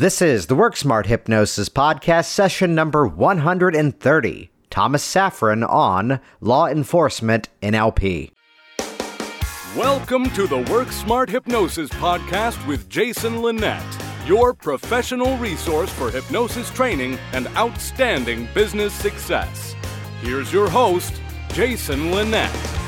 This is the Work Smart Hypnosis Podcast, session number 130. Thomas Safrin on Law Enforcement NLP. Welcome to the Work Smart Hypnosis Podcast with Jason Linett, your professional resource for hypnosis training and outstanding business success. Here's your host, Jason Linett.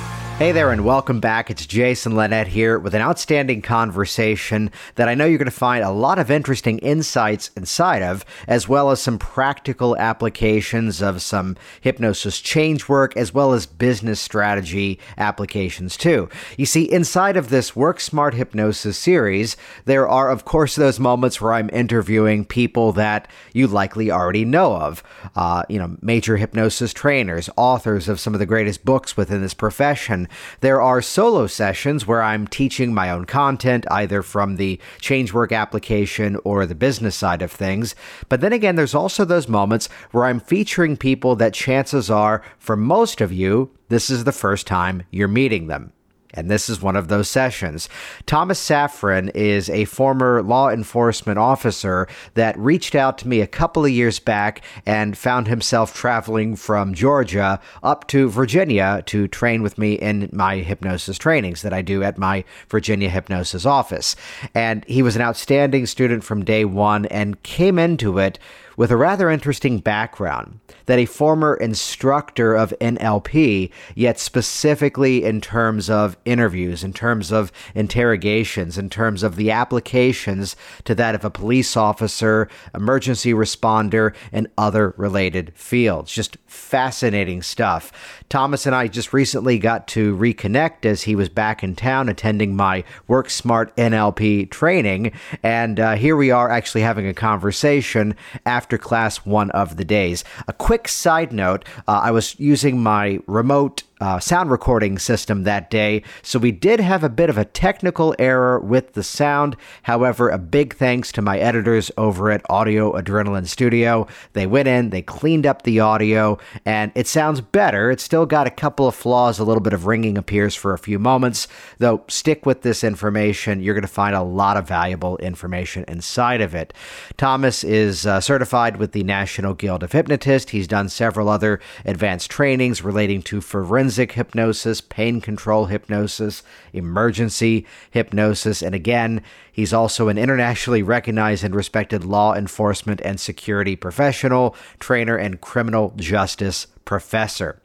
Hey there, and welcome back. It's Jason Linett here with an outstanding conversation that I know you're going to find a lot of interesting insights inside of, as well as some practical applications of some hypnosis change work, as well as business strategy applications too. You see, inside of this Work Smart Hypnosis series, there are, of course, those moments where I'm interviewing people that you likely already know of. Uh, you know, major hypnosis trainers, authors of some of the greatest books within this profession there are solo sessions where I'm teaching my own content, either from the Changework application or the business side of things. But then again, there's also those moments where I'm featuring people that chances are, for most of you, this is the first time you're meeting them and this is one of those sessions. Thomas Safrin is a former law enforcement officer that reached out to me a couple of years back and found himself traveling from Georgia up to Virginia to train with me in my hypnosis trainings that I do at my Virginia hypnosis office. And he was an outstanding student from day one and came into it with a rather interesting background that a former instructor of NLP, yet specifically in terms of interviews, in terms of interrogations, in terms of the applications to that of a police officer, emergency responder, and other related fields. Just fascinating stuff. Thomas and I just recently got to reconnect as he was back in town attending my Work Smart NLP training. And uh, here we are actually having a conversation after class one of the days. A quick side note uh, I was using my remote uh, sound recording system that day, so we did have a bit of a technical error with the sound. However, a big thanks to my editors over at Audio Adrenaline Studio. They went in, they cleaned up the audio, and it sounds better. It's still got a couple of flaws, a little bit of ringing appears for a few moments, though stick with this information. You're going to find a lot of valuable information inside of it. Thomas is uh, certified with the National Guild of Hypnotists. He's done several other advanced trainings relating to forensic forensic hypnosis, pain control hypnosis, emergency hypnosis, and again, he's also an internationally recognized and respected law enforcement and security professional, trainer, and criminal justice professor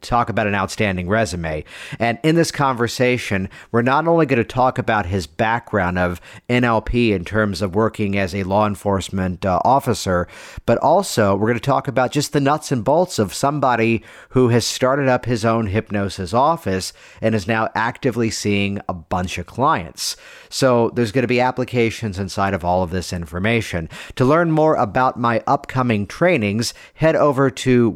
talk about an outstanding resume. And in this conversation, we're not only going to talk about his background of NLP in terms of working as a law enforcement uh, officer, but also we're going to talk about just the nuts and bolts of somebody who has started up his own hypnosis office and is now actively seeing a bunch of clients. So there's going to be applications inside of all of this information. To learn more about my upcoming trainings, head over to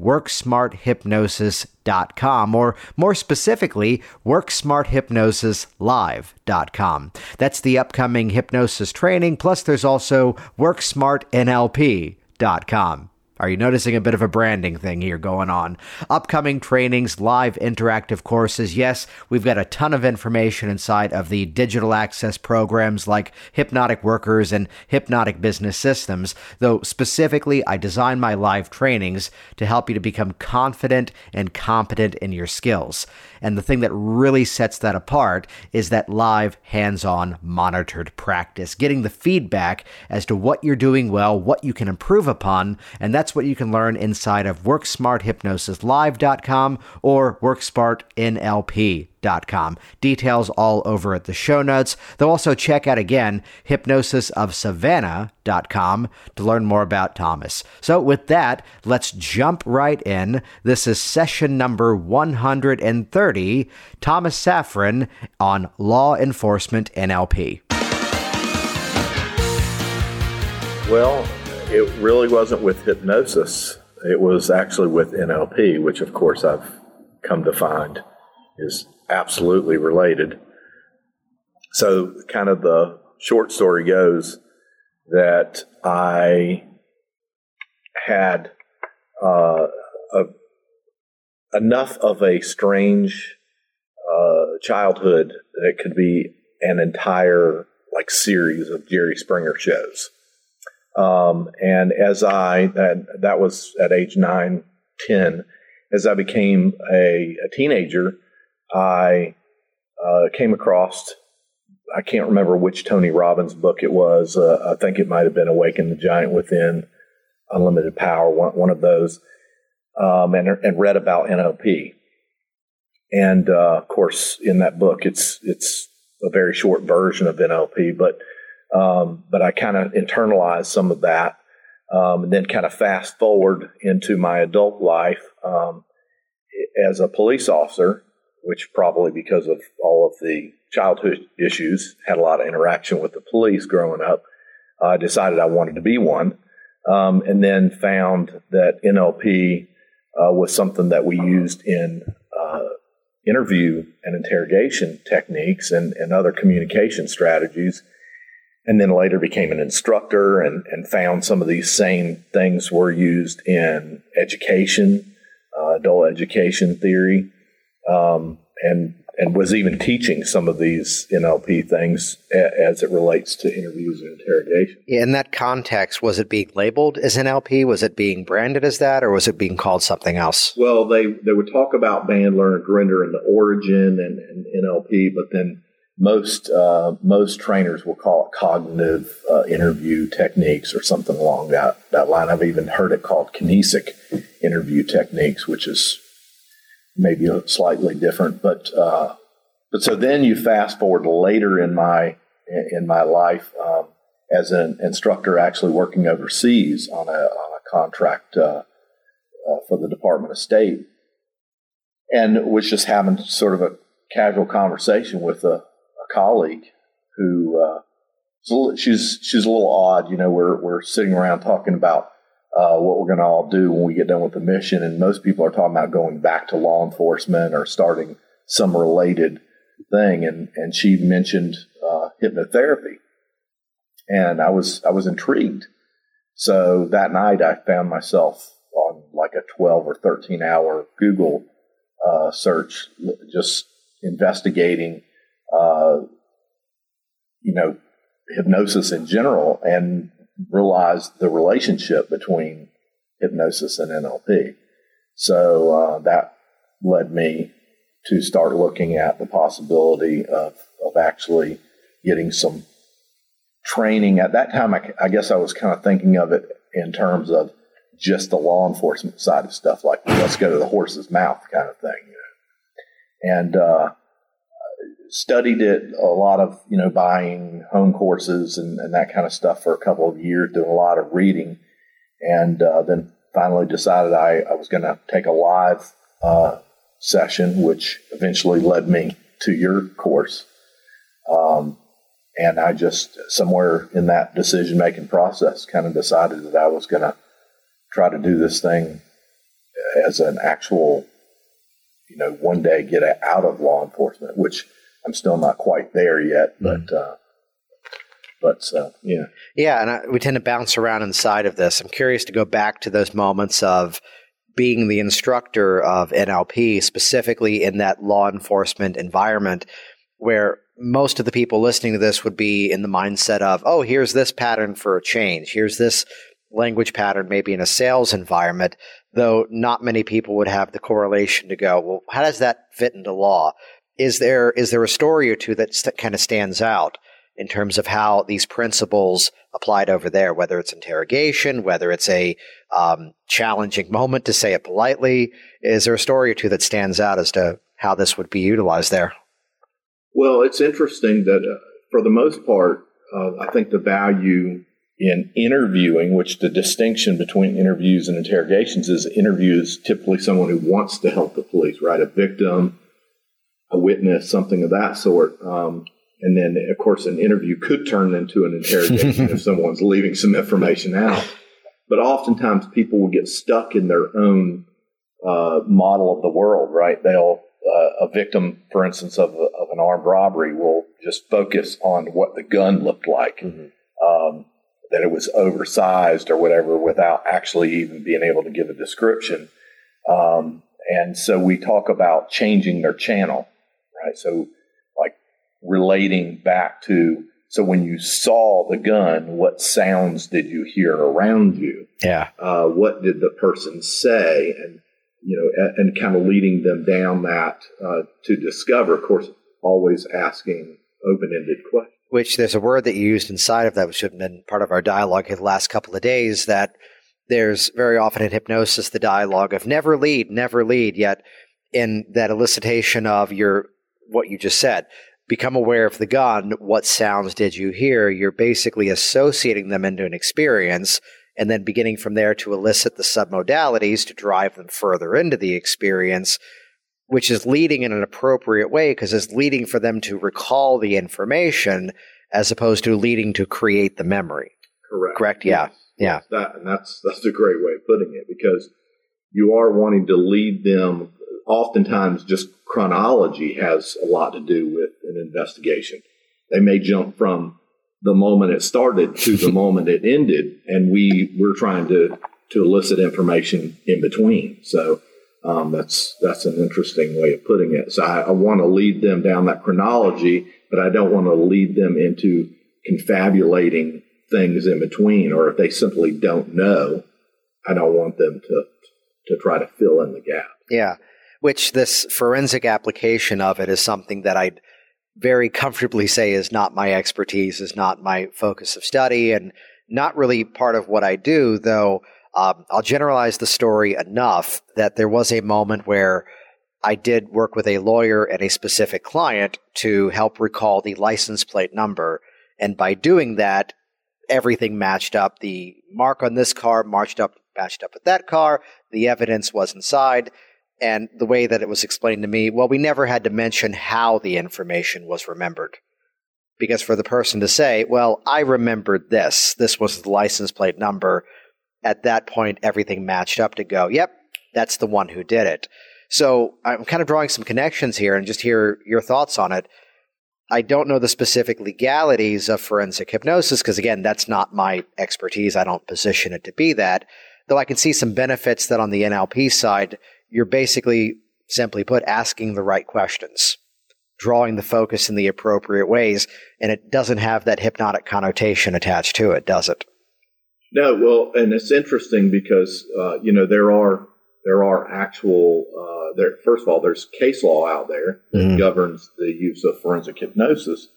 Worksmarthypnosislive.com or more specifically, worksmarthypnosislive.com. That's the upcoming hypnosis training. Plus, there's also worksmartnlp.com. Are you noticing a bit of a branding thing here going on? Upcoming trainings, live interactive courses. Yes, we've got a ton of information inside of the digital access programs like Hypnotic Workers and Hypnotic Business Systems, though specifically, I design my live trainings to help you to become confident and competent in your skills. And the thing that really sets that apart is that live, hands on, monitored practice, getting the feedback as to what you're doing well, what you can improve upon. And that's what you can learn inside of WorksmartHypnosisLive.com or Details all over at the show notes. They'll also check out again hypnosisofsavannah.com to learn more about Thomas. So, with that, let's jump right in. This is session number 130 Thomas Safrin on Law Enforcement NLP. Well, it really wasn't with hypnosis. It was actually with NLP, which of course I've come to find is absolutely related. So, kind of the short story goes that I had uh, a, enough of a strange uh, childhood that it could be an entire like series of Jerry Springer shows. Um, and as I, that, that was at age nine, 10, as I became a, a teenager, I uh, came across, I can't remember which Tony Robbins book it was. Uh, I think it might have been Awaken the Giant Within, Unlimited Power, one, one of those, um, and, and read about NLP. And uh, of course, in that book, it's it's a very short version of NLP, but um, but I kind of internalized some of that, um, and then kind of fast forward into my adult life um, as a police officer, which probably because of all of the childhood issues had a lot of interaction with the police growing up. I decided I wanted to be one, um, and then found that NLP uh, was something that we used in uh, interview and interrogation techniques and, and other communication strategies and then later became an instructor and, and found some of these same things were used in education, uh, adult education theory, um, and and was even teaching some of these NLP things a, as it relates to interviews and interrogation. In that context, was it being labeled as NLP? Was it being branded as that, or was it being called something else? Well, they they would talk about Bandler and Grinder and the origin and, and NLP, but then most uh, most trainers will call it cognitive uh, interview techniques or something along that that line. I've even heard it called kinesic interview techniques, which is maybe slightly different. But uh, but so then you fast forward later in my in my life um, as an instructor, actually working overseas on a on a contract uh, uh, for the Department of State, and was just having sort of a casual conversation with a colleague who uh, she's she's a little odd. You know, we're we're sitting around talking about uh, what we're going to all do when we get done with the mission, and most people are talking about going back to law enforcement or starting some related thing. And and she mentioned uh, hypnotherapy, and I was I was intrigued. So that night, I found myself on like a twelve or thirteen hour Google uh, search, just investigating uh, you know, hypnosis in general and realized the relationship between hypnosis and NLP. So uh, that led me to start looking at the possibility of, of actually getting some training. At that time, I, I guess I was kind of thinking of it in terms of just the law enforcement side of stuff, like let's go to the horse's mouth kind of thing. And uh, studied it a lot of you know buying home courses and, and, that kind of stuff for a couple of years doing a lot of reading. And uh, then finally decided i, I was going to take a live uh, session which eventually led me to your course. Um, and i just somewhere in that decision making process kind of decided that i was going to try to do this thing as an actual you know one day get out of law enforcement which I'm still not quite there yet, hmm. but uh, but uh, yeah, yeah, and I, we tend to bounce around inside of this. I'm curious to go back to those moments of being the instructor of NLP, specifically in that law enforcement environment, where most of the people listening to this would be in the mindset of, oh, here's this pattern for a change. Here's this language pattern, maybe in a sales environment, though not many people would have the correlation to go, well, how does that fit into law? Is there is there a story or two that st- kind of stands out in terms of how these principles applied over there, whether it's interrogation, whether it's a um, challenging moment to say it politely? Is there a story or two that stands out as to how this would be utilized there? Well, it's interesting that uh, for the most part, uh, I think the value in interviewing, which the distinction between interviews and interrogations is interviews typically someone who wants to help the police, right? A victim a witness, something of that sort. Um, and then, of course, an interview could turn into an interrogation if someone's leaving some information out. But oftentimes, people will get stuck in their own uh, model of the world, right? They'll uh, a victim, for instance, of, of an armed robbery will just focus on what the gun looked like, mm-hmm. um, that it was oversized or whatever, without actually even being able to give a description. Um, and so we talk about changing their channel right? So, like relating back to So when you saw the gun, what sounds did you hear around you? Yeah. Uh, what did the person say? And you know, and, and kind of leading them down that uh, to discover. Of course, always asking open-ended questions. Which there's a word that you used inside of that, which has been part of our dialogue the last couple of days. That there's very often in hypnosis the dialogue of never lead, never lead. Yet in that elicitation of your what you just said, become aware of the gun. What sounds did you hear? You're basically associating them into an experience and then beginning from there to elicit the submodalities to drive them further into the experience, which is leading in an appropriate way because it's leading for them to recall the information as opposed to leading to create the memory. Correct. Correct. Yeah. Yeah. That, and that's that's a great way of putting it because you are wanting to lead them. Oftentimes, just chronology has a lot to do with an investigation. They may jump from the moment it started to the moment it ended, and we we're trying to to elicit information in between. So um, that's that's an interesting way of putting it. So I, I want to lead them down that chronology, but I don't want to lead them into confabulating things in between, or if they simply don't know, I don't want them to to try to fill in the gap. Yeah, which this forensic application of it is something that I'd very comfortably say is not my expertise, is not my focus of study, and not really part of what I do, though. Um, I'll generalize the story enough that there was a moment where I did work with a lawyer and a specific client to help recall the license plate number. And by doing that, everything matched up. The mark on this car matched up, matched up with that car. The evidence was inside. And the way that it was explained to me, well, we never had to mention how the information was remembered. Because for the person to say, well, I remembered this, this was the license plate number, at that point, everything matched up to go, yep, that's the one who did it. So I'm kind of drawing some connections here and just hear your thoughts on it. I don't know the specific legalities of forensic hypnosis because, again, that's not my expertise. I don't position it to be that. Though I can see some benefits that on the NLP side, you're basically, simply put, asking the right questions, drawing the focus in the appropriate ways, and it doesn't have that hypnotic connotation attached to it, does it? No, well, and it's interesting because uh, you know there are there are actual uh, there. First of all, there's case law out there that mm-hmm. governs the use of forensic hypnosis,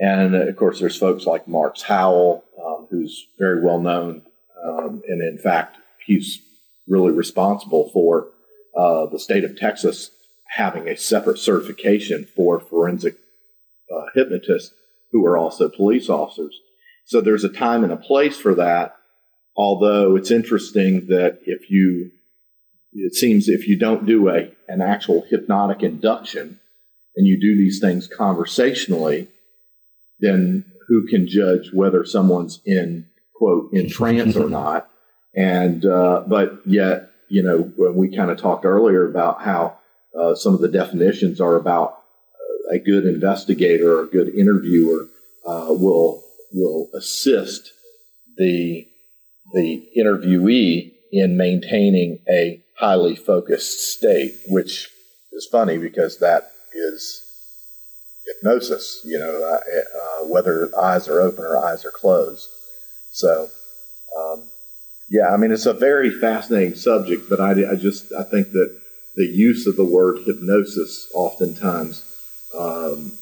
and uh, of course, there's folks like Marx Howell, um, who's very well known, um, and in fact, he's really responsible for uh, the state of Texas having a separate certification for forensic uh, hypnotists who are also police officers. So there's a time and a place for that. Although it's interesting that if you, it seems if you don't do a, an actual hypnotic induction and you do these things conversationally, then who can judge whether someone's in quote in trance or not? And, uh, but yet you know, when we kind of talked earlier about how uh, some of the definitions are about uh, a good investigator or a good interviewer uh, will will assist the the interviewee in maintaining a highly focused state, which is funny because that is hypnosis. You know, uh, uh, whether eyes are open or eyes are closed. So. Um, yeah, I mean, it's a very fascinating subject, but I, I just I think that the use of the word hypnosis oftentimes um,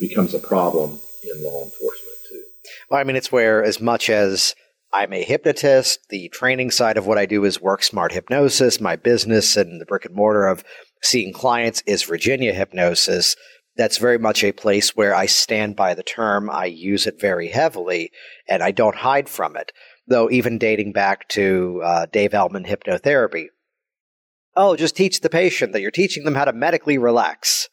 becomes a problem in law enforcement too. Well, I mean, it's where as much as I'm a hypnotist, the training side of what I do is work smart hypnosis. My business and the brick and mortar of seeing clients is Virginia hypnosis. That's very much a place where I stand by the term. I use it very heavily and I don't hide from it though even dating back to uh, Dave Elman hypnotherapy. Oh, just teach the patient that you're teaching them how to medically relax.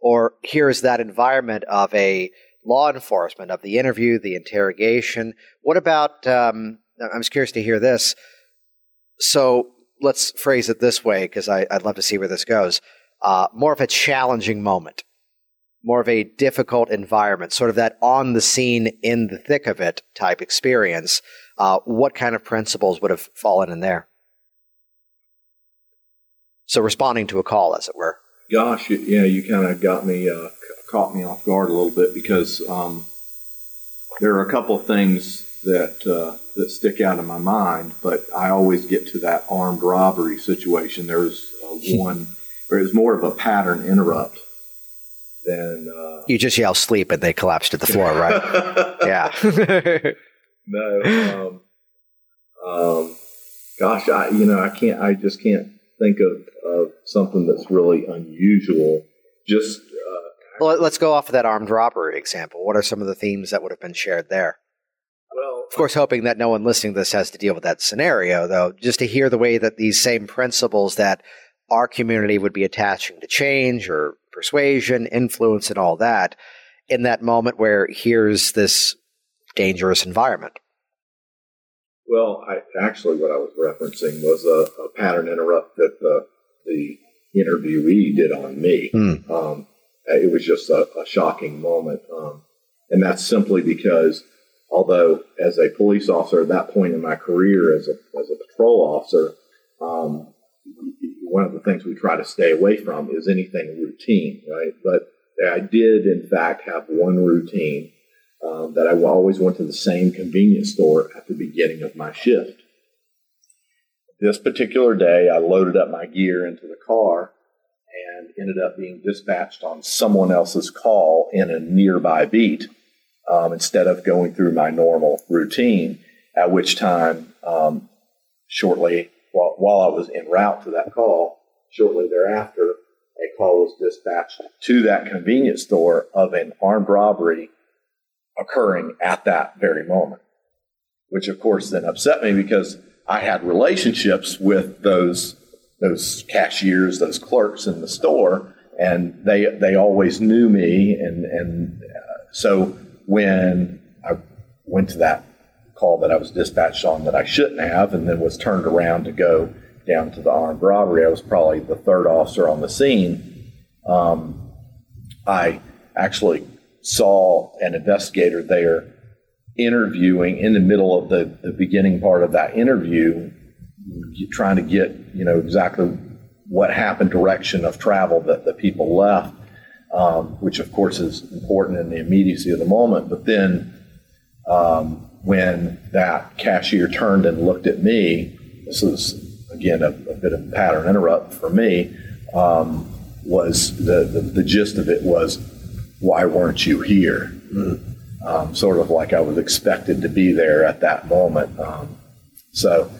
Or here's that environment of a law enforcement, of the interview, the interrogation. What about, um, I'm just curious to hear this. So let's phrase it this way, because I'd love to see where this goes. Uh, more of a challenging moment more of a difficult environment, sort of that on the scene, in the thick of it type experience, uh, what kind of principles would have fallen in there? So responding to a call, as it were. Gosh, yeah, you kind of got me uh, caught me off guard a little bit because um, there are a couple of things that uh, that stick out in my mind, but I always get to that armed robbery situation. There's uh, one where it was more of a pattern interrupt than. Uh, you just yell sleep and they collapse to the floor, right? yeah. no. Um, um, gosh, I you know I can't. I just can't think of, of something that's really unusual. Just well, let's go off of that armed robbery example. What are some of the themes that would have been shared there? Well, of course, hoping that no one listening to this has to deal with that scenario, though, just to hear the way that these same principles that our community would be attaching to change or persuasion, influence, and all that in that moment where here's this dangerous environment. Well, I, actually, what I was referencing was a, a pattern interrupt that the, the interviewee did on me. Hmm. Um, it was just a, a shocking moment. Um, and that's simply because, although as a police officer at that point in my career as a, as a patrol officer, um, one of the things we try to stay away from is anything routine, right? But I did, in fact, have one routine um, that I always went to the same convenience store at the beginning of my shift. This particular day, I loaded up my gear into the car and ended up being dispatched on someone else's call in a nearby beat um, instead of going through my normal routine. At which time, um, shortly while, while I was en route to that call, shortly thereafter, a call was dispatched to that convenience store of an armed robbery occurring at that very moment, which of course then upset me because I had relationships with those those cashiers, those clerks in the store, and they they always knew me, and and uh, so when I went to that call that I was dispatched on that I shouldn't have, and then was turned around to go down to the armed robbery, I was probably the third officer on the scene. Um, I actually saw an investigator there interviewing in the middle of the, the beginning part of that interview trying to get you know exactly what happened, direction of travel that the people left, um, which of course is important in the immediacy of the moment. But then um, when that cashier turned and looked at me, this was again a, a bit of a pattern interrupt for me. Um, was the, the, the gist of it was why weren't you here? Mm. sort of like I was expected to be there at that moment. Um, so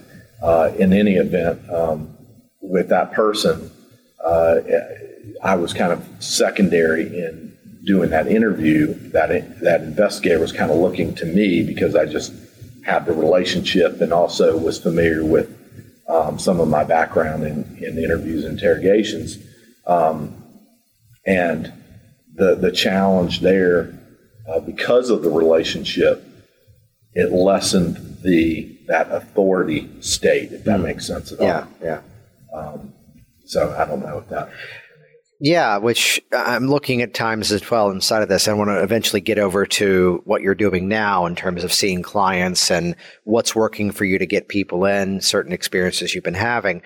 uh, in any event, um, with that person, uh, I was kind of secondary in doing that interview. That that investigator was kind of looking to me because I just had the relationship and also was familiar with um, some of my background in, in interviews and interrogations. Um, and the the challenge there, uh, because of the relationship, it lessened the that authority state, if that mm. makes sense at all. Yeah, yeah. Um, so I don't know if that. Yeah, which I'm looking at times as well inside of this. I want to eventually get over to what you're doing now in terms of seeing clients and what's working for you to get people in, certain experiences you've been having.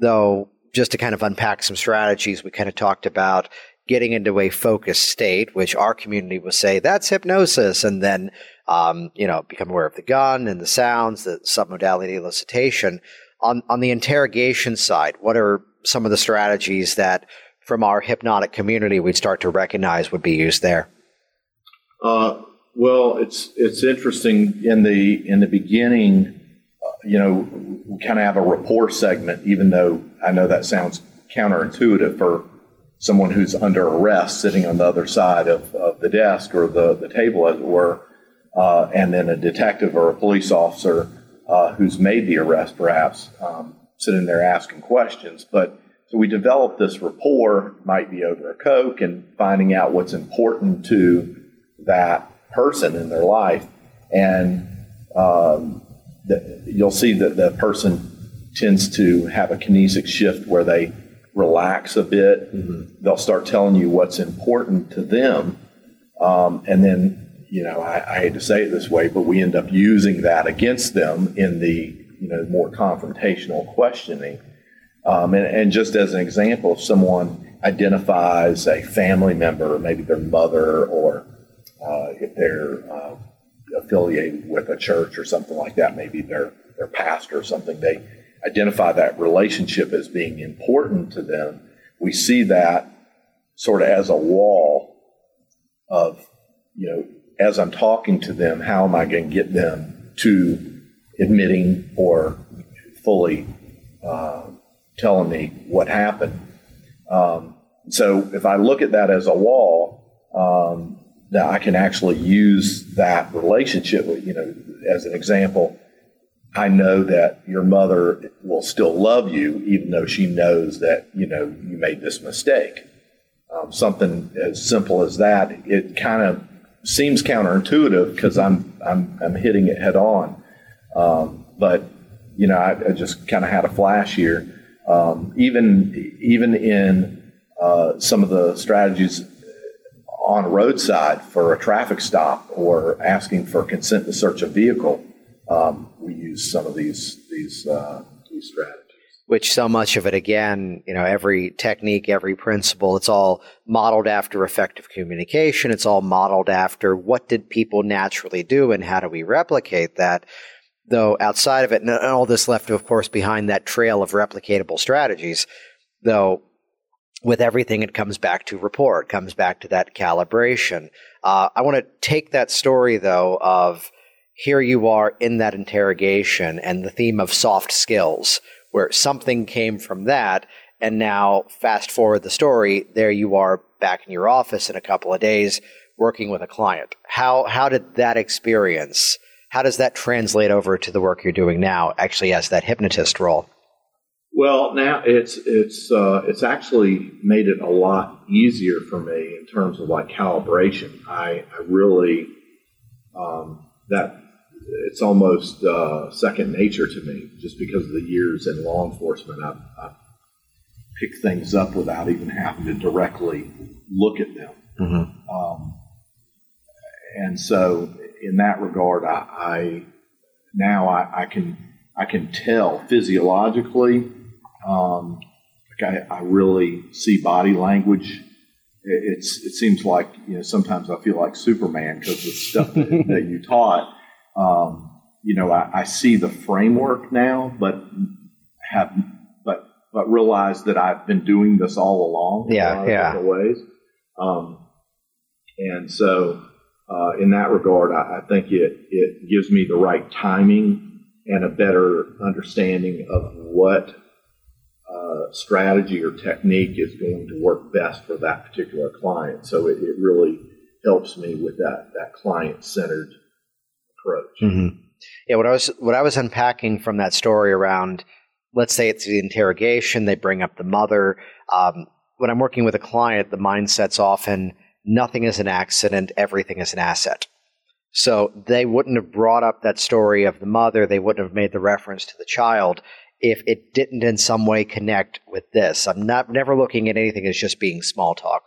Though, just to kind of unpack some strategies, we kind of talked about getting into a focused state, which our community will say that's hypnosis, and then um, you know become aware of the gun and the sounds, the submodality elicitation. On on the interrogation side, what are some of the strategies that from our hypnotic community we'd start to recognize would be used there? Uh, well, it's it's interesting in the in the beginning. Uh, you know, we kind of have a rapport segment, even though I know that sounds counterintuitive for someone who's under arrest sitting on the other side of, of the desk or the, the table, as it were, uh, and then a detective or a police officer uh, who's made the arrest, perhaps, um, sitting there asking questions. But so we develop this rapport, might be over a Coke, and finding out what's important to that person in their life. And um, the, you'll see that the person tends to have a kinesic shift where they relax a bit. Mm-hmm. They'll start telling you what's important to them. Um, and then, you know, I, I, hate to say it this way, but we end up using that against them in the, you know, more confrontational questioning. Um, and, and, just as an example, if someone identifies a family member, maybe their mother, or uh, if they're uh, affiliated with a church or something like that. Maybe their their pastor or something. They identify that relationship as being important to them. We see that sort of as a wall of, you know, as I'm talking to them, how am I going to get them to admitting or fully uh, telling me what happened? Um, so if I look at that as a wall, um, that I can actually use that relationship, you know, as an example. I know that your mother will still love you, even though she knows that you know you made this mistake. Um, something as simple as that. It kind of seems counterintuitive because I'm I'm I'm hitting it head on. Um, but you know, I, I just kind of had a flash here. Um, even even in uh, some of the strategies on roadside for a traffic stop or asking for consent to search a vehicle, um, we use some of these these uh, these strategies. Which so much of it, again, you know, every technique, every principle, it's all modeled after effective communication. It's all modeled after what did people naturally do and how do we replicate that. Though outside of it, and all this left, of course, behind that trail of replicatable strategies, though with everything, it comes back to rapport. Comes back to that calibration. Uh, I want to take that story, though, of here you are in that interrogation and the theme of soft skills, where something came from that. And now, fast forward the story, there you are back in your office in a couple of days working with a client. How, how did that experience, how does that translate over to the work you're doing now, actually, as that hypnotist role? Well, now it's it's uh, it's actually made it a lot easier for me in terms of like calibration. I, I really um, that it's almost uh, second nature to me, just because of the years in law enforcement. I've, I've picked things up without even having to directly look at them, mm-hmm. um, and so in that regard, I, I now I, I can I can tell physiologically um, like I, I, really see body language. It's it seems like you know sometimes I feel like Superman because of the stuff that, that, you taught. Um, you know, I, I, see the framework now, but have but but realize that I've been doing this all along. Yeah, yeah. Ways, um, and so uh, in that regard, I, I think it it gives me the right timing and a better understanding of what strategy or technique is going to work best for that particular client. So it, it really helps me with that that client centered approach. Mm-hmm. Yeah, what I was what I was unpacking from that story around, let's say it's the interrogation, they bring up the mother. Um, when I'm working with a client, the mindset's often nothing is an accident, everything is an asset. So they wouldn't have brought up that story of the mother, they wouldn't have made the reference to the child if it didn't in some way connect with this. I'm not never looking at anything as just being small talk.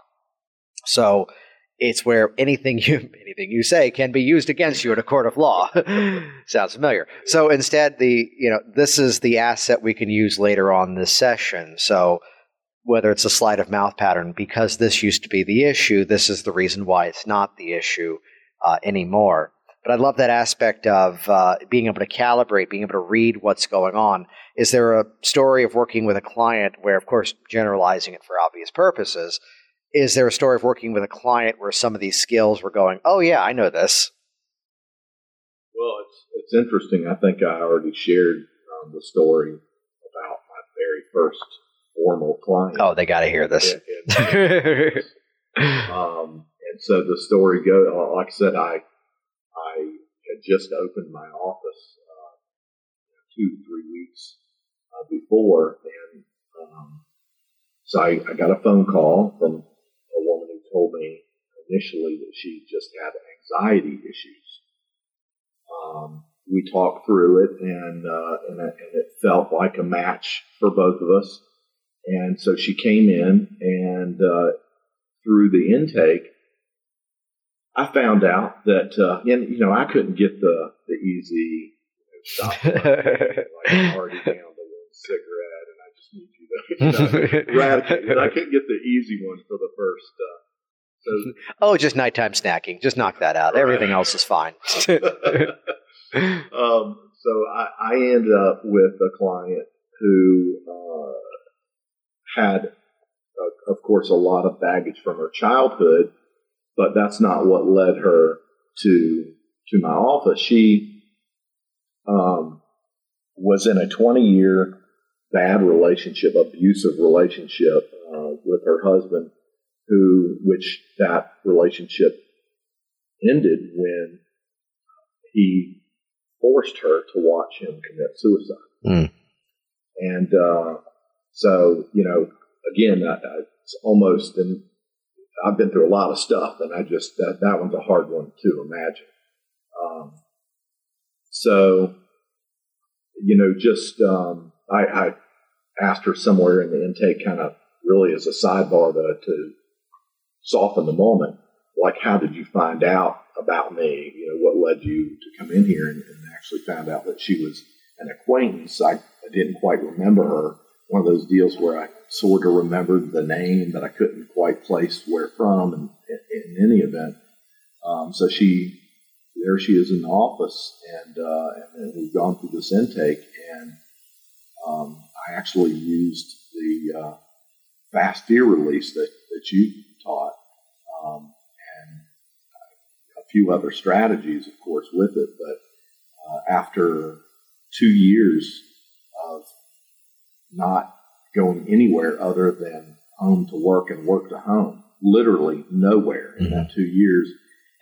So it's where anything you anything you say can be used against you in a court of law. Sounds familiar. So instead, the you know this is the asset we can use later on this session. So whether it's a sleight of mouth pattern, because this used to be the issue, this is the reason why it's not the issue uh, anymore. But I love that aspect of uh, being able to calibrate, being able to read what's going on. Is there a story of working with a client where, of course, generalizing it for obvious purposes, is there a story of working with a client where some of these skills were going, oh, yeah, I know this? Well, it's, it's interesting. I think I already shared um, the story about my very first formal client. Oh, they got to hear this. um, and so the story goes, like I said, I I had just opened my office uh, two, three weeks uh, before, and um, so I, I, got a phone call from a woman who told me initially that she just had anxiety issues. Um, we talked through it, and, uh, and, and it felt like a match for both of us. And so she came in, and uh, through the intake, I found out that uh, you know I couldn't get the the easy you know, stop like already down to one cigarette and I just need you know. I couldn't get the easy one for the first uh, So, oh, just nighttime snacking. Just knock that out. Right. Everything else is fine. um, so I, I, ended up with a client who uh, had, uh, of course, a lot of baggage from her childhood, but that's not what led her to to my office. She um, was in a 20 year bad relationship, abusive relationship uh, with her husband, who which that relationship ended when he forced her to watch him commit suicide. Mm. And uh, so, you know, again, I, I, it's almost, and I've been through a lot of stuff, and I just that that one's a hard one to imagine. Um, so, you know, just um, I, I, asked her somewhere in the intake, kind of really as a sidebar to, to soften the moment, like how did you find out about me? You know, what led you to come in here and, and actually found out that she was an acquaintance. I, I didn't quite remember her. One of those deals where I sort of remembered the name, but I couldn't quite place where from. And in, in any event, um, so she there she is in the office, and, uh, and we've gone through this intake, and um, I actually used the uh, fast fear release that, that you taught, um, and a few other strategies, of course, with it. But uh, after two years of not going anywhere other than home to work and work to home, literally nowhere in mm-hmm. that two years,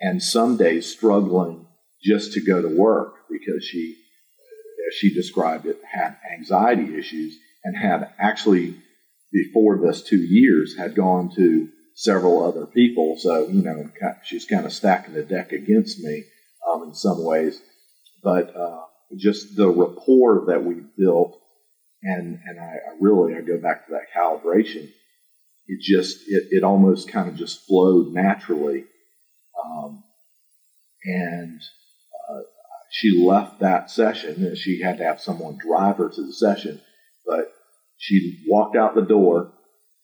and some days struggling just to go to work because she, as she described it, had anxiety issues and had actually, before this two years, had gone to several other people. So, you know, she's kind of stacking the deck against me um, in some ways. But uh, just the rapport that we built, and, and I, I really, I go back to that calibration. It just, it, it almost kind of just flowed naturally um, and she left that session, and she had to have someone drive her to the session. But she walked out the door,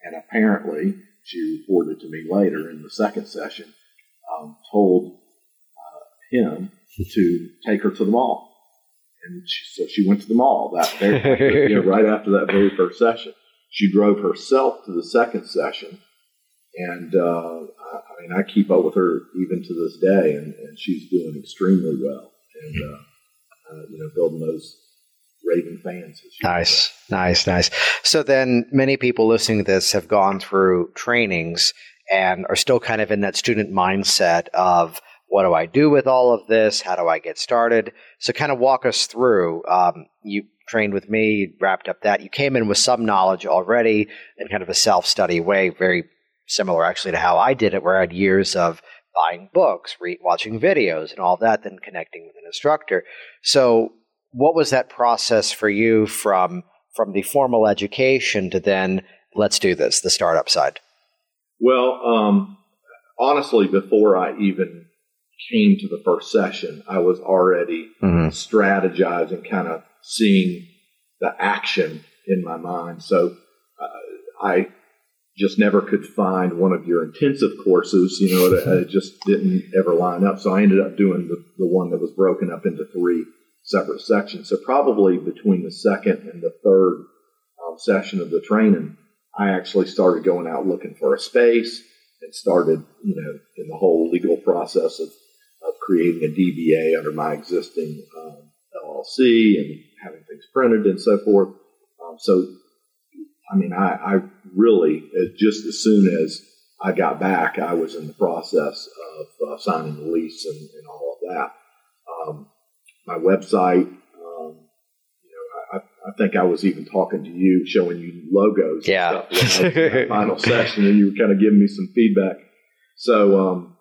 and apparently, she reported to me later in the second session, um, told uh, him to take her to the mall. And she, so she went to the mall that very, you know, right after that very first session. She drove herself to the second session and uh, I mean, I keep up with her even to this day, and, and she's doing extremely well, and uh, uh, you know, building those raving fans. Nice, nice, nice. So then, many people listening to this have gone through trainings and are still kind of in that student mindset of what do I do with all of this? How do I get started? So, kind of walk us through. Um, you trained with me, you wrapped up that. You came in with some knowledge already in kind of a self study way, very similar actually to how I did it, where I had years of buying books, re- watching videos, and all that, then connecting with an instructor. So, what was that process for you from from the formal education to then let's do this, the startup side? Well, um, honestly, before I even came to the first session, I was already mm-hmm. strategizing, kind of seeing the action in my mind. So uh, I just never could find one of your intensive courses. You know, it, it just didn't ever line up. So I ended up doing the, the one that was broken up into three separate sections. So probably between the second and the third um, session of the training, I actually started going out looking for a space and started, you know, in the whole legal process of, of creating a DBA under my existing um, LLC and having things printed and so forth. Um, so I mean, I, I really, just as soon as I got back, I was in the process of uh, signing the lease and, and, all of that. Um, my website, um, you know, I, I, think I was even talking to you, showing you logos. Yeah. final session, and you were kind of giving me some feedback. So, um,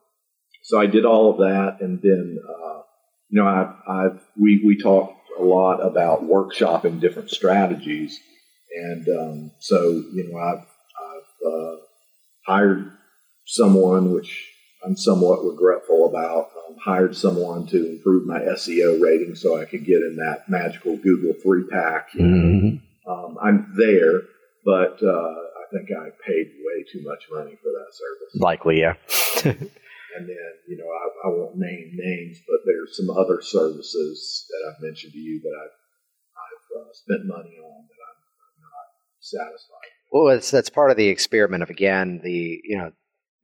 so I did all of that, and then, uh, you know, I've, I've we we talked a lot about workshopping different strategies and um, so, you know, I've, I've uh, hired someone, which I'm somewhat regretful about, um, hired someone to improve my SEO rating so I could get in that magical Google three pack. Mm-hmm. Um, I'm there, but uh, I think I paid way too much money for that service. Likely, yeah. and then, you know, I, I, won't name names, but there's some other services that I've mentioned to you that I've, I've uh, spent money on that I'm, I'm not satisfied. Well, that's, that's part of the experiment of, again, the, you know,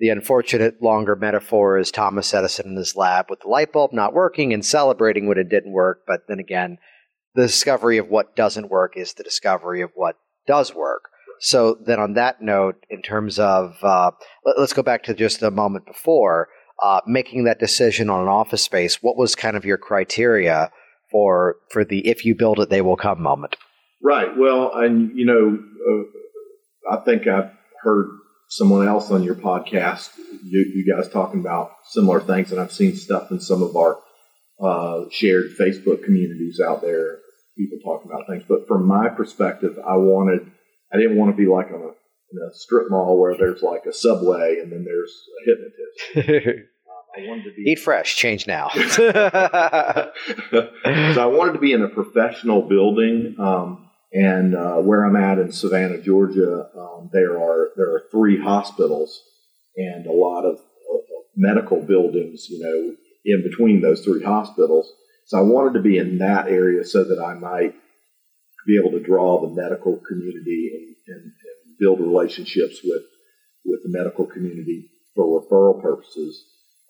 the unfortunate longer metaphor is Thomas Edison in his lab with the light bulb not working and celebrating when it didn't work. But then again, the discovery of what doesn't work is the discovery of what does work. So then, on that note, in terms of, uh, let, us go back to just a moment before uh, making that decision on an office space. What was kind of your criteria for for the "if you build it, they will come" moment? Right. Well, and you know, uh, I think I've heard someone else on your podcast, you, you, guys talking about similar things, and I've seen stuff in some of our uh, shared Facebook communities out there, people talking about things. But from my perspective, I wanted, I didn't want to be like on a, in a strip mall where there's like a subway and then there's a hypnotist. Um, I wanted to be eat fresh, change now. so I wanted to be in a professional building. Um, and uh, where I'm at in Savannah, Georgia, um, there are there are three hospitals and a lot of, of, medical buildings, you know, in between those three hospitals. So I wanted to be in that area so that I might be able to draw the medical community and, and, and build relationships with with the medical community for referral purposes.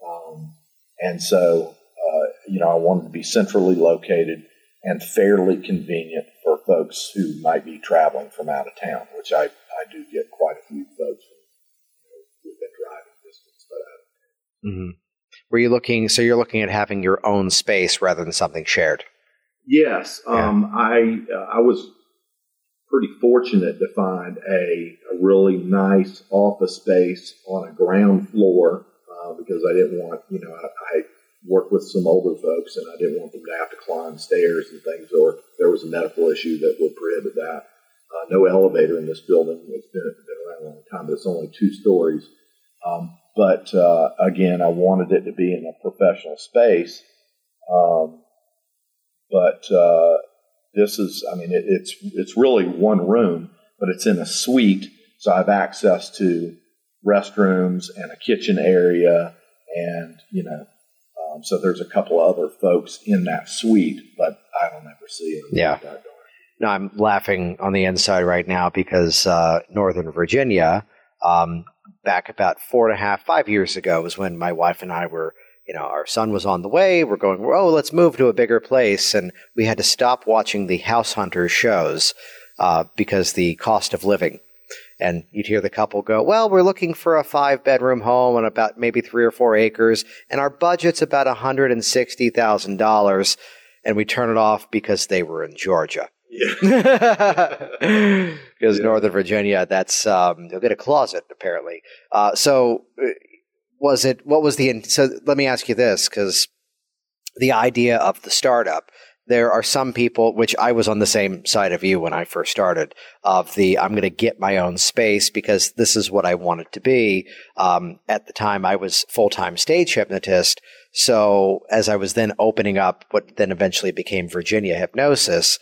Um, and so, uh, you know, I wanted to be centrally located and fairly convenient for folks who might be traveling from out of town, which I, I do get quite a few folks you know, within driving distance. But mm-hmm. Were you looking? So you're looking at having your own space rather than something shared. Yes, yeah. um, I uh, I was pretty fortunate to find a, a really nice office space on a ground floor uh, because I didn't want you know I, I work with some older folks, and I didn't want them to have to climb stairs and things, or there was a medical issue that would prohibit that. Uh, no elevator in this building. It's been, been around a long time, but it's only two stories. Um, but uh, again, I wanted it to be in a professional space. Um, but uh, this is, I mean, it, it's it's really one room, but it's in a suite, so I have access to restrooms and a kitchen area, and you know, um, so there's a couple of other folks in that suite, but I don't ever see them. Yeah. No, I'm laughing on the inside right now because uh, Northern Virginia, um, back about four and a half, five years ago, was when my wife and I were, you know, our son was on the way. We're going, oh, let's move to a bigger place. And we had to stop watching the House Hunters shows uh, because the cost of living and you'd hear the couple go, Well, we're looking for a five bedroom home on about maybe three or four acres, and our budget's about $160,000. And we turn it off because they were in Georgia. Yeah. Because yeah. Northern Virginia, that's, um, you'll get a closet, apparently. Uh, so, uh, was it, what was the, so let me ask you this, because the idea of the startup, there are some people, which I was on the same side of you when I first started, of the I'm going to get my own space because this is what I want it to be. Um, at the time, I was full time stage hypnotist. So as I was then opening up what then eventually became Virginia Hypnosis,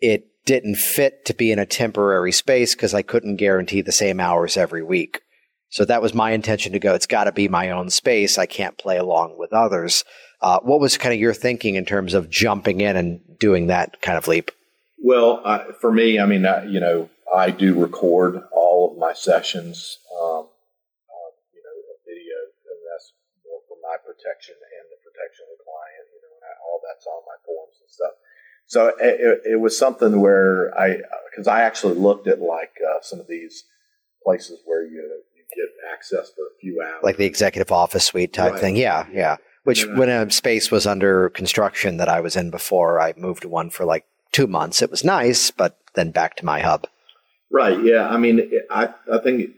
it didn't fit to be in a temporary space because I couldn't guarantee the same hours every week. So that was my intention to go. It's got to be my own space. I can't play along with others. Uh, what was kind of your thinking in terms of jumping in and doing that kind of leap? Well, uh, for me, I mean, I, you know, I do record all of my sessions, um, uh, you know, a video, and that's more for my protection and the protection of the client. You know, all that's on my forms and stuff. So it, it was something where I, because I actually looked at like uh, some of these places where you you get access for a few hours, like the executive office suite type right. thing. Yeah, yeah which yeah. when a space was under construction that I was in before, I moved to one for like two months. It was nice, but then back to my hub. Right. Yeah. I mean, I, I think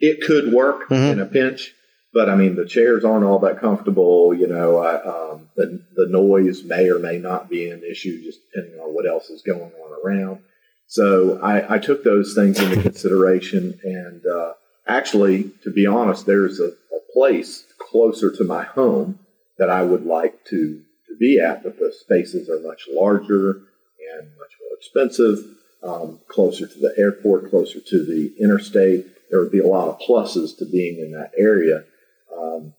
it could work mm-hmm. in a pinch, but I mean, the chairs aren't all that comfortable. You know, I, um, the, the noise may or may not be an issue just depending on what else is going on around. So I, I took those things into consideration. And uh, actually, to be honest, there's a, a place closer to my home that I would like to, to be at, but the spaces are much larger and much more expensive, um, closer to the airport, closer to the interstate. there would be a lot of pluses to being in that area. Um,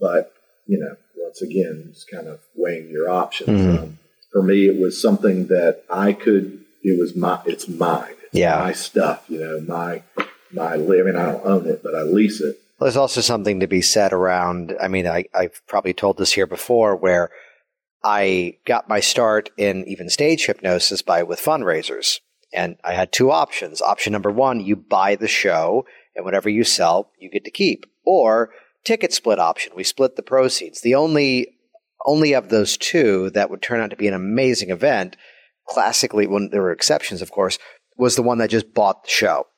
but, you know, once again, it's kind of weighing your options. Mm-hmm. Um, for me, it was something that I could, it was my, it's mine. It's yeah. my stuff, you know, my, my living. I don't own it, but I lease it. There's also something to be said around, I mean, I, I've probably told this here before where I got my start in even stage hypnosis by with fundraisers. And I had two options. Option number one, you buy the show and whatever you sell, you get to keep. Or ticket split option. We split the proceeds. The only only of those two that would turn out to be an amazing event, classically when there were exceptions, of course, was the one that just bought the show.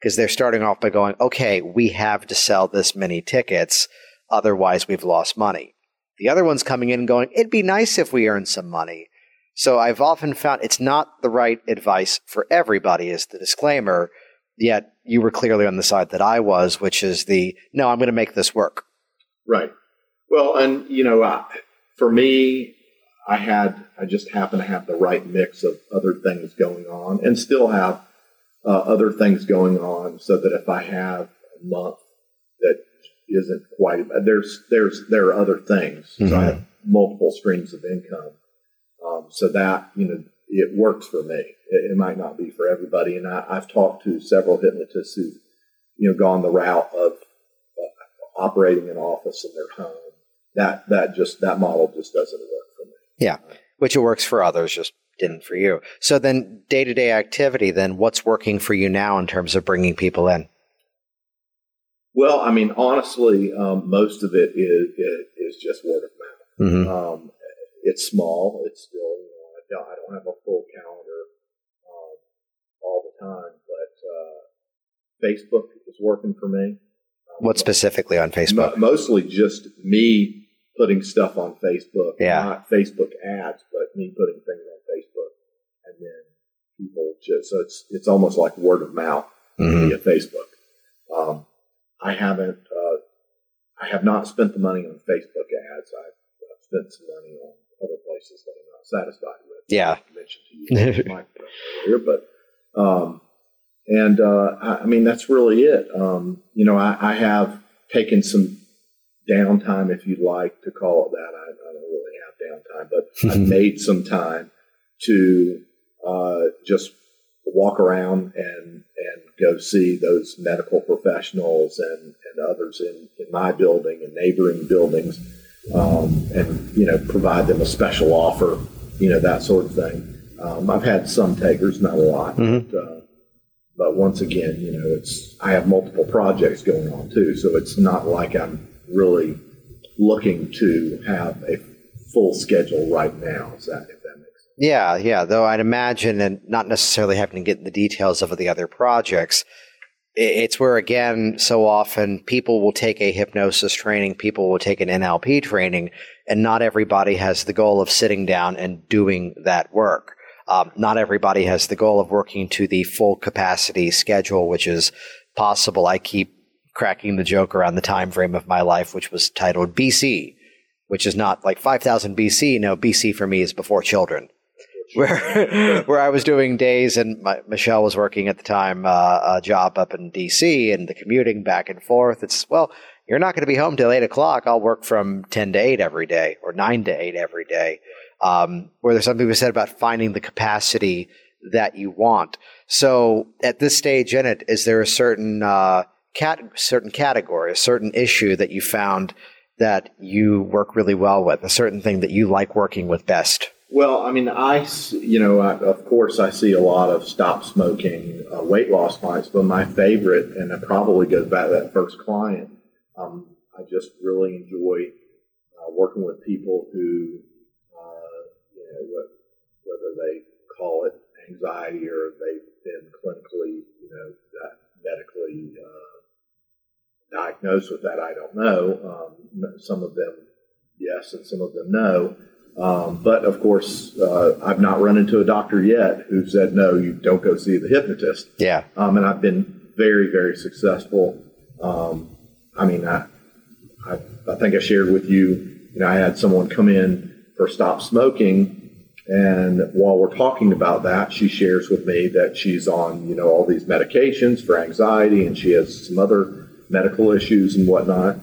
Because they're starting off by going, okay, we have to sell this many tickets, otherwise we've lost money. The other one's coming in and going, it'd be nice if we earned some money. So I've often found it's not the right advice for everybody, is the disclaimer. Yet you were clearly on the side that I was, which is the no, I'm going to make this work. Right. Well, and you know, for me, I had I just happen to have the right mix of other things going on, and still have uh, other things going on, so that if I have a month that isn't quite there's there's there are other things. Mm-hmm. So I have multiple streams of income um, so that, you know, it works for me. It, it might not be for everybody. And I, have talked to several hypnotists who, you know, gone the route of uh, operating an office in their home. That, that just, that model just doesn't work for me. Yeah. Which it works for others, just didn't for you. So then day to day activity, then what's working for you now in terms of bringing people in? Well, I mean, honestly, um, most of it is, is just word of mouth. Mm-hmm. Um, it's small. It's still, you know, I don't, I don't have a full calendar um, all the time, but uh, Facebook is working for me. Um, what specifically on Facebook? Mo- mostly just me putting stuff on Facebook. Yeah. Not Facebook ads, but me putting things on Facebook, and then people just so it's it's almost like word of mouth mm-hmm. via Facebook. Um, I haven't. Uh, I have not spent the money on Facebook ads. I've, I've spent some money on other places that I'm not satisfied with. Yeah. I mentioned to you earlier, but um, and uh, I, I, mean that's really it. Um, you know, I, I, have taken some downtime, if you'd like to call it that. I, I don't really have downtime, but I've made some time to uh, just walk around and and go see those medical professionals and, and others in, in my building and neighboring buildings um, and you know provide them a special offer, you know that sort of thing. Um, I've had some takers, not a lot, mm-hmm. but, uh, but once again, you know, it's I have multiple projects going on too, so it's not like I'm really looking to have a full schedule right now. Is that if that makes sense? Yeah, yeah. Though I'd imagine, and not necessarily having to get the details of the other projects, it's where again so often people will take a hypnosis training people will take an nlp training and not everybody has the goal of sitting down and doing that work. Um, not everybody has the goal of working to the full capacity schedule which is possible. I keep cracking the joke around the time frame of my life which was titled bc which is not like 5000 bc no bc for me is before children where where I was doing days, and my, Michelle was working at the time uh, a job up in D.C. and the commuting back and forth. It's well, you're not going to be home till eight o'clock. I'll work from ten to eight every day, or nine to eight every day. Um, where there's something we said about finding the capacity that you want. So at this stage in it, is there a certain uh, cat certain category, a certain issue that you found that you work really well with, a certain thing that you like working with best? Well, I mean, I, you know, I, of course, I see a lot of stop smoking uh, weight loss clients, but my favorite, and it probably goes back to that first client, um, I just really enjoy uh, working with people who, uh, you know, whether they call it anxiety or they've been clinically, you know, medically uh, diagnosed with that, I don't know. Um, some of them, yes, and some of them, no um, but of course, uh, I've not run into a doctor yet who said, no, you don't go see the hypnotist. Yeah. Um, and I've been very, very successful. Um, I mean, I, I, I, think I shared with you, you know, I had someone come in for stop smoking And while we're talking about that, she shares with me that she's on, you know, all these medications for anxiety and she has some other medical issues and whatnot.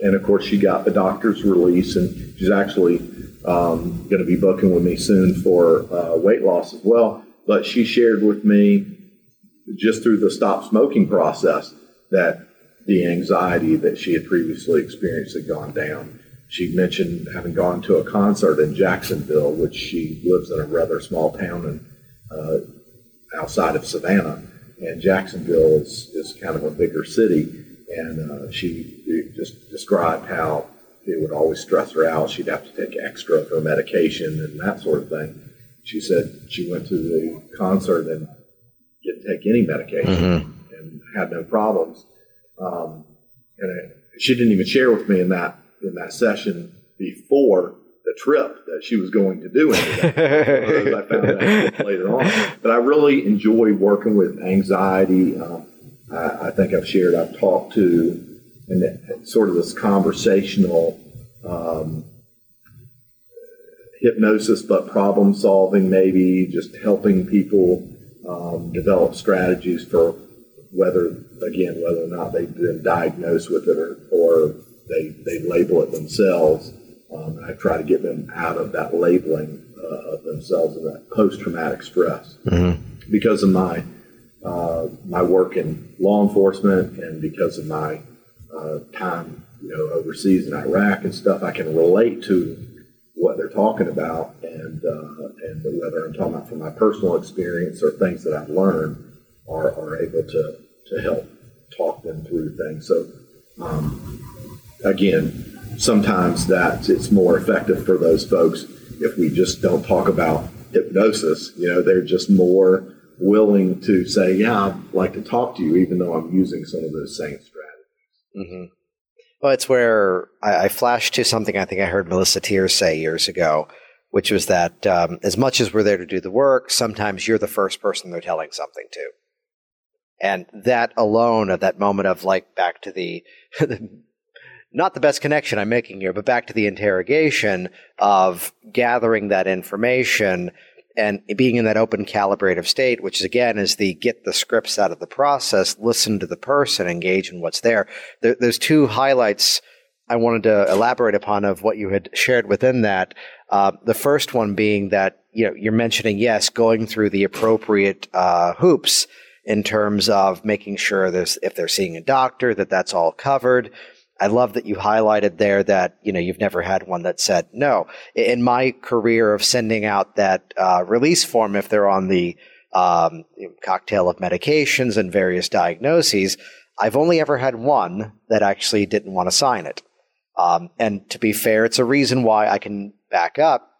And of course, she got the doctor's release and she's actually um, going to be booking with me soon for uh, weight loss as well. But she shared with me just through the stop smoking process that the anxiety that she had previously experienced had gone down. She mentioned having gone to a concert in Jacksonville, which she lives in a rather small town in, uh, outside of Savannah. And Jacksonville is, is kind of a bigger city. And uh, she just described how it would always stress her out. She'd have to take extra of her medication and that sort of thing. She said she went to the concert and didn't take any medication mm-hmm. and had no problems. Um, and it, she didn't even share with me in that in that session before the trip that she was going to do anything. I found out later on. But I really enjoy working with anxiety. Um, I, I, think I've shared, I've talked to, and sort of this conversational um, hypnosis, but problem solving, maybe just helping people um, develop strategies for whether, again, whether or not they've been diagnosed with it or, or they, they label it themselves. Um, I try to get them out of that labeling uh, of themselves and that post traumatic stress. Mm-hmm. Because of my uh, my work in law enforcement and because of my uh, time, you know, overseas in Iraq and stuff, I can relate to what they're talking about and uh, and whether I'm talking about from my personal experience or things that I've learned are, are able to to help talk them through things. So um, again, sometimes that it's more effective for those folks if we just don't talk about hypnosis. You know, they're just more willing to say, "Yeah, I'd like to talk to you," even though I'm using some of those same strategies. Mm-hmm. Well, it's where I, I, flashed to something I think I heard Melissa Tiers say years ago, which was that um, as much as we're there to do the work, sometimes you're the first person they're telling something to. And that alone, of that moment of like back to the not the best connection I'm making here, but back to the interrogation of gathering that information and being in that open calibrative state, which is again is the get the scripts out of the process, listen to the person, engage in what's there. there there's two highlights I wanted to elaborate upon of what you had shared within that. Uh, the first one being that you know you're mentioning yes, going through the appropriate uh, hoops in terms of making sure there's if they're seeing a doctor that that's all covered I love that you highlighted there that you know you've never had one that said no. In my career of sending out that uh, release form, if they're on the um, cocktail of medications and various diagnoses, I've only ever had one that actually didn't want to sign it. Um, and to be fair, it's a reason why I can back up.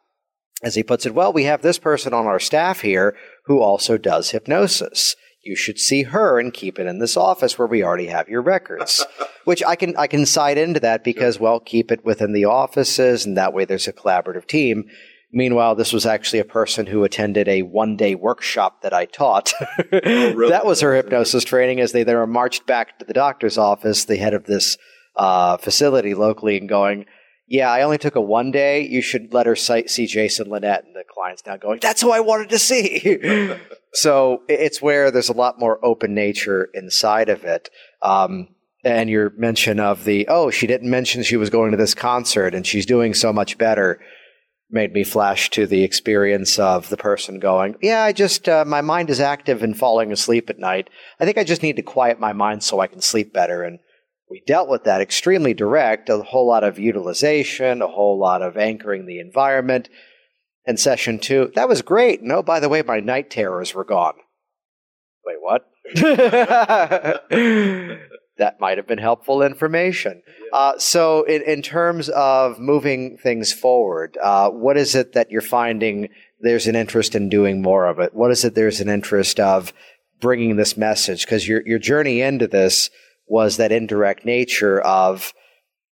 As he puts it, well, we have this person on our staff here who also does hypnosis you should see her and keep it in this office where we already have your records. Which I can I can side into that because well, keep it within the offices and that way there's a collaborative team. Meanwhile, this was actually a person who attended a one day workshop that I taught. oh, really? that was her hypnosis training as they then marched back to the doctor's office, the head of this uh, facility locally, and going, yeah, I only took a one day. You should let her see Jason Linett. And the client's now going, that's who I wanted to see. so it's where there's a lot more open nature inside of it. Um, and your mention of the, oh, she didn't mention she was going to this concert and she's doing so much better made me flash to the experience of the person going, yeah, I just, uh, my mind is active and falling asleep at night. I think I just need to quiet my mind so I can sleep better. And we dealt with that extremely direct, a whole lot of utilization, a whole lot of anchoring the environment. And session two, that was great. No, by the way, my night terrors were gone. Wait, what? that might have been helpful information. Uh, so, in, in, terms of moving things forward, uh, what is it that you're finding there's an interest in doing more of it? What is it there's an interest of bringing this message? Because your your journey into this was that indirect nature of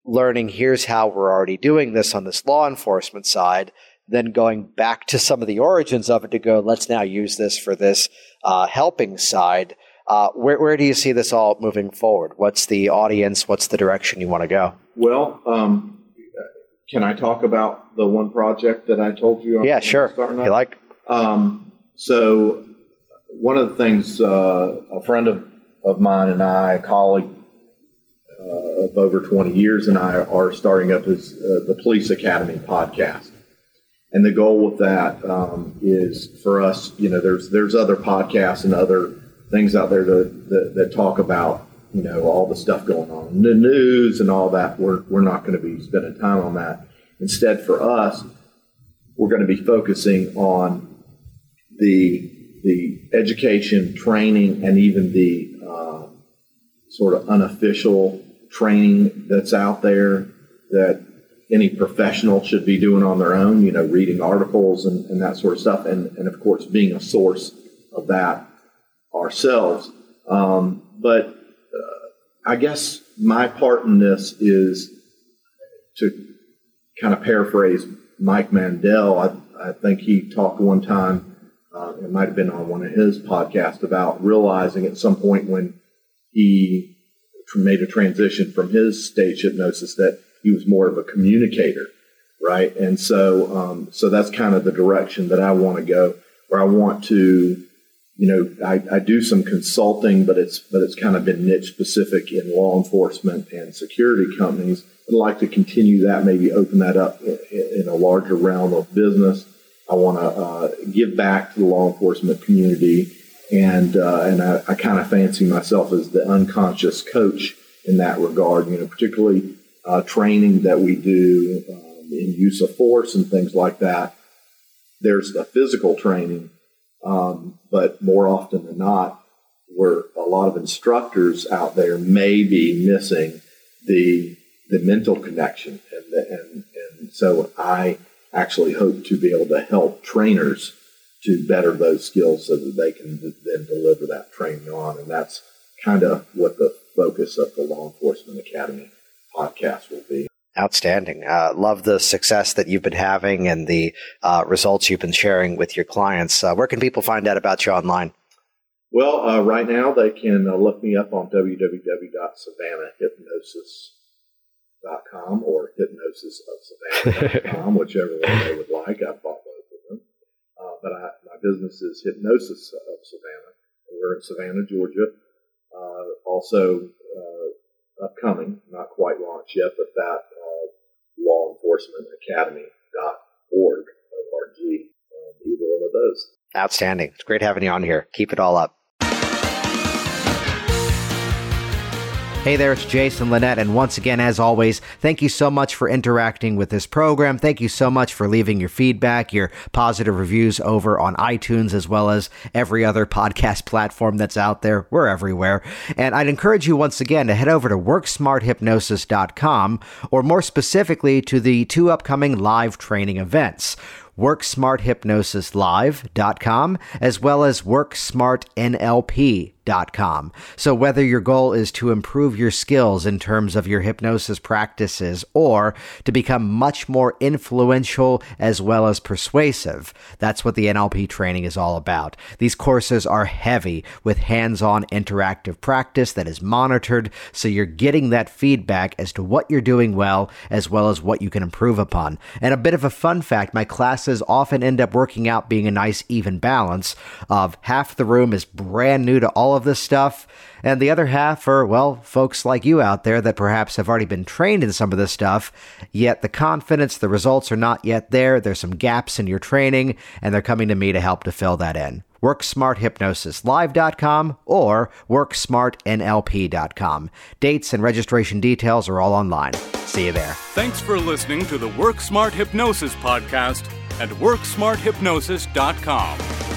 learning here's how we're already doing this on this law enforcement side, then going back to some of the origins of it to go, let's now use this for this uh, helping side. Uh, where, where do you see this all moving forward? What's the audience? What's the direction you want to go? Well, um, can I talk about the one project that I told you? I'm yeah, sure. You like? Um, so one of the things uh, a friend of, of mine and I, a colleague uh, of over 20 years, and I are starting up is uh, the Police Academy podcast. And the goal with that um, is for us, you know, there's there's other podcasts and other things out there that, that talk about, you know, all the stuff going on in the news and all that. We're, we're not going to be spending time on that. Instead, for us, we're going to be focusing on the the education, training, and even the sort of unofficial training that's out there that any professional should be doing on their own, you know, reading articles and, and that sort of stuff. And, and of course, being a source of that ourselves. Um, but uh, I guess my part in this is to kind of paraphrase Mike Mandel. I, I think he talked one time uh, it might have been on one of his podcasts about realizing at some point when he made a transition from his stage hypnosis that he was more of a communicator, right? And so, um, so that's kind of the direction that I want to go, where I want to, you know, I, I do some consulting, but it's but it's kind of been niche specific in law enforcement and security companies. I'd like to continue that, maybe open that up in, a larger realm of business I want to uh, give back to the law enforcement community, and uh, and I, I kind of fancy myself as the unconscious coach in that regard. You know, particularly uh, training that we do um, in use of force and things like that. There's the physical training, um, but more often than not, where a lot of instructors out there may be missing the the mental connection, and the, and and so I actually hope to be able to help trainers to better those skills so that they can then deliver that training on. And that's kind of what the focus of the Law Enforcement Academy podcast will be. Outstanding. Uh, love the success that you've been having and the uh, results you've been sharing with your clients. Uh, where can people find out about you online? Well, uh, right now they can uh, look me up on www.savannahhypnosis.com or hypnosisofsavannah.com, whichever one they would like. I've bought both of them. Uh, but I, my business is Hypnosis of Savannah. We're in Savannah, Georgia. Uh, also, uh, upcoming, not quite launched yet, but that uh, law enforcement academy.org, O-R-G, um, either one of those. Outstanding. It's great having you on here. Keep it all up. Hey there, it's Jason Linett, and once again, as always, thank you so much for interacting with this program. Thank you so much for leaving your feedback, your positive reviews over on iTunes, as well as every other podcast platform that's out there. We're everywhere. And I'd encourage you once again to head over to WorkSmartHypnosis.com, or more specifically to the two upcoming live training events worksmarthypnosislive.com as well as worksmartnlp.com hypnosis.com. So, whether your goal is to improve your skills in terms of your hypnosis practices or to become much more influential as well as persuasive, that's what the NLP training is all about. These courses are heavy with hands on interactive practice that is monitored, so you're getting that feedback as to what you're doing well as well as what you can improve upon. And a bit of a fun fact my classes often end up working out being a nice even balance of half the room is brand new to of this stuff, and the other half are, well, folks like you out there that perhaps have already been trained in some of this stuff, yet the confidence, the results are not yet there. There's some gaps in your training, and they're coming to me to help to fill that in. WorkSmartHypnosisLive.com or WorkSmartNLP.com. Dates and registration details are all online. See you there. Thanks for listening to the Work Smart Hypnosis podcast at WorkSmartHypnosis.com.